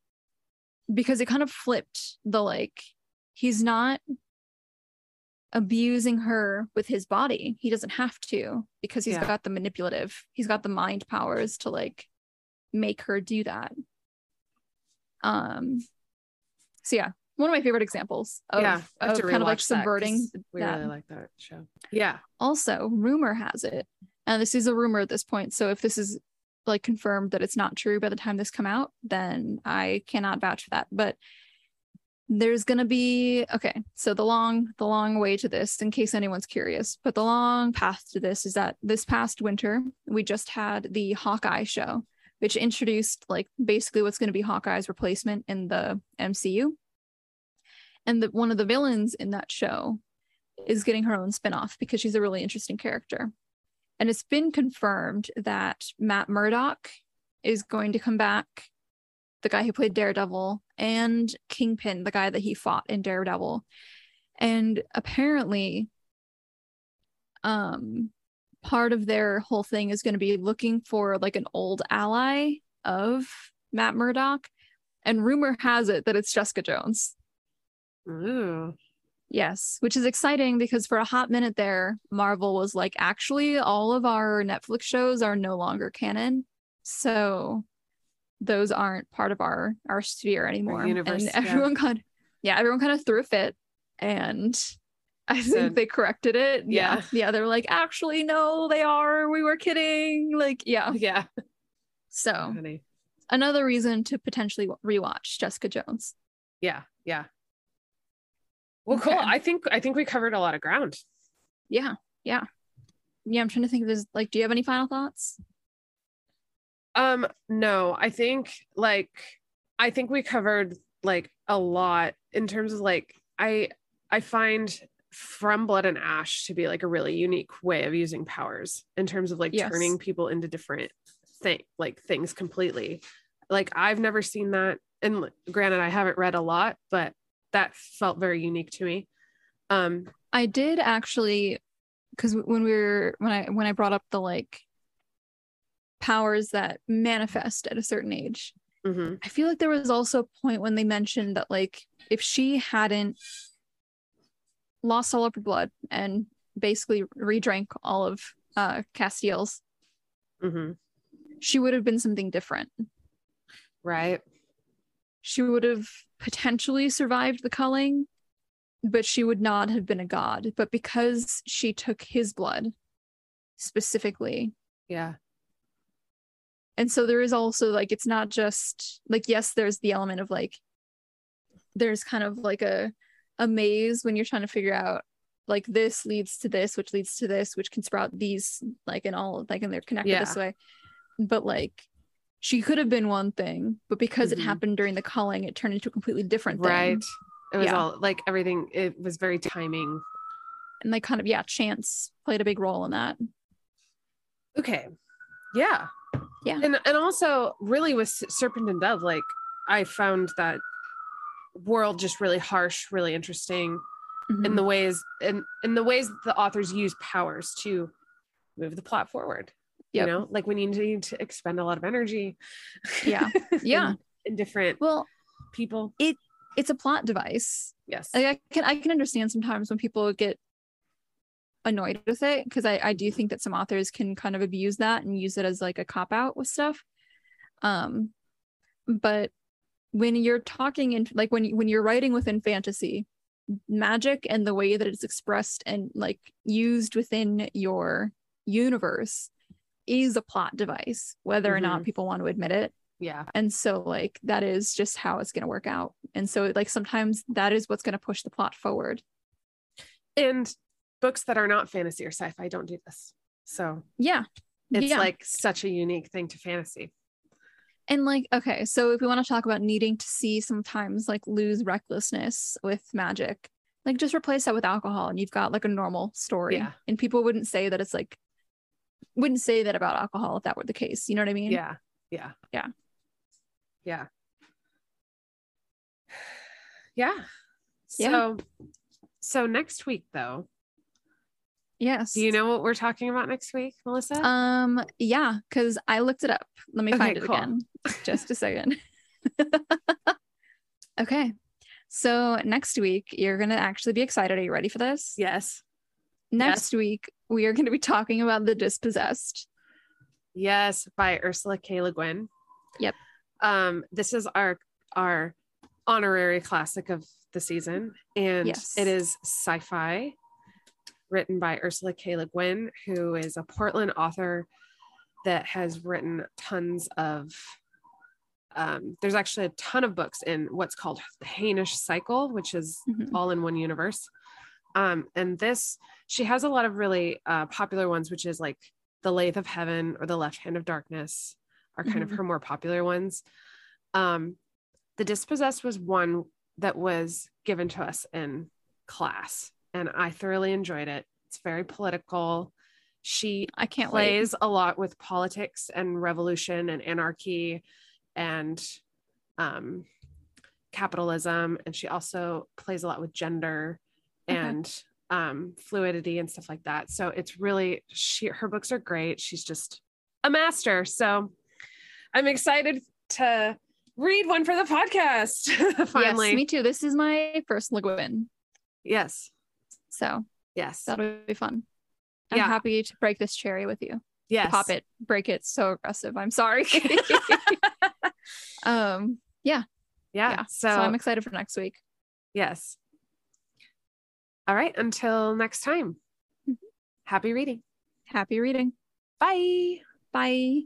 Because it kind of flipped the like, he's not abusing her with his body. He doesn't have to because he's Yeah. got the manipulative, he's got the mind powers to like make her do that. Um, so yeah, one of my favorite examples of, yeah. Of kind of like rewatch that subverting We really like that show. Yeah. Also, rumor has it, and this is a rumor at this point. So if this is like confirmed that it's not true by the time this come out, then I cannot vouch for that. But there's gonna be okay. So the long, the long way to this, in case anyone's curious, but the long path to this is that this past winter we just had the Hawkeye show, which introduced like basically what's going to be Hawkeye's replacement in the MCU. And the, one of the villains in that show is getting her own spinoff because she's a really interesting character. And it's been confirmed that Matt Murdock is going to come back, the guy who played Daredevil, and Kingpin, the guy that he fought in Daredevil. And apparently, um, part of their whole thing is going to be looking for like an old ally of Matt Murdock. And rumor has it that it's Jessica Jones. Ooh. Yes, which is exciting because for a hot minute there, Marvel was like, actually, all of our Netflix shows are no longer canon. So those aren't part of our our sphere anymore. universe, and yeah. everyone kind yeah, everyone kind of threw a fit and I think they corrected it. Yeah. Yeah. Yeah. They're like, actually, no, they are. We were kidding. Like, yeah. Yeah. So Funny. another reason to potentially rewatch Jessica Jones. Yeah. Yeah. Well, cool. Okay. I think I think we covered a lot of ground. Yeah. Yeah. Yeah. I'm trying to think of this. Like, do you have any final thoughts? Um, no, I think like I think we covered like a lot in terms of like I I find from blood and ash to be like a really unique way of using powers in terms of like Yes. turning people into different thing like things completely. Like I've never seen that and granted I haven't read a lot, but that felt very unique to me. Um I did actually, because when we were when I when I brought up the like powers that manifest at a certain age, mhm. I feel like there was also a point when they mentioned that like if she hadn't lost all of her blood and basically redrank all of uh Casteel's, Mhm. she would have been something different. Right. She would have potentially survived the culling, but she would not have been a god. But because she took his blood specifically, Yeah. and so there is also like it's not just like yes there's the element of like there's kind of like a a maze when you're trying to figure out like this leads to this, which leads to this, which can sprout these like and all like and they're connected Yeah. this way. But like she could have been one thing, but because Mhm. it happened during the culling, it turned into a completely different thing. Right. It was Yeah. all like everything, it was very timing. And like kind of yeah, chance played a big role in that. Okay. Yeah. Yeah. And and also really with Serpent and Dove, like I found that world just really harsh, really interesting in Mhm. the ways in in the ways that the authors use powers to move the plot forward. Yep. You know, like when you need to expend a lot of energy. Yeah. Yeah. in, in different Well, people. It it's a plot device. Yes. Like I can I can understand sometimes when people get annoyed with it because I, I do think that some authors can kind of abuse that and use it as like a cop out with stuff. Um but when you're talking in like when when you're writing within fantasy, magic and the way that it's expressed and like used within your universe is a plot device, whether or not mm-hmm. people want to admit it yeah. and so like that is just how it's going to work out and so like sometimes that is what's going to push the plot forward And books that are not fantasy or sci-fi don't do this. So yeah it's yeah. like such a unique thing to fantasy. and like okay so if we want to talk about needing to see sometimes like lose recklessness with magic like just replace that with alcohol and you've got like a normal story Yeah. and people wouldn't say that it's like wouldn't say that about alcohol if that were the case you know what i mean Yeah. Yeah. Yeah. Yeah. Yeah. So so next week though, yes do you know what we're talking about next week, Melissa? um yeah because i looked it up let me Okay, find it cool. again just a second okay so next week you're gonna actually be excited are you ready for this yes. next week we are going to be talking about the dispossessed Yes, by Ursula K. Le Guin. Yep. Um, this is our our honorary classic of the season, and Yes. it is sci-fi, written by Ursula K. Le Guin, who is a Portland author that has written tons of. Um, there's actually a ton of books in what's called the Hainish Cycle, which is Mhm. all in one universe. Um, and this, she has a lot of really uh, popular ones, which is like The Lathe of Heaven or The Left Hand of Darkness are kind of Mhm. her more popular ones. Um, the Dispossessed was one that was given to us in class, and I thoroughly enjoyed it. It's very political. She i can't wait plays a lot with politics and revolution and anarchy and um, capitalism. And she also plays a lot with gender. And um, fluidity and stuff like that. So it's really, she, her books are great. She's just a master. So I'm excited to read one for the podcast finally. yes me too this is my first Le Guin, yes. so Yes. that'll be fun i'm Yeah. happy to break this cherry with you Yes. pop it break it so aggressive i'm sorry um Yeah. yeah So, so i'm excited for next week yes. All right. Until next time. Mhm. Happy reading. happy reading Bye. bye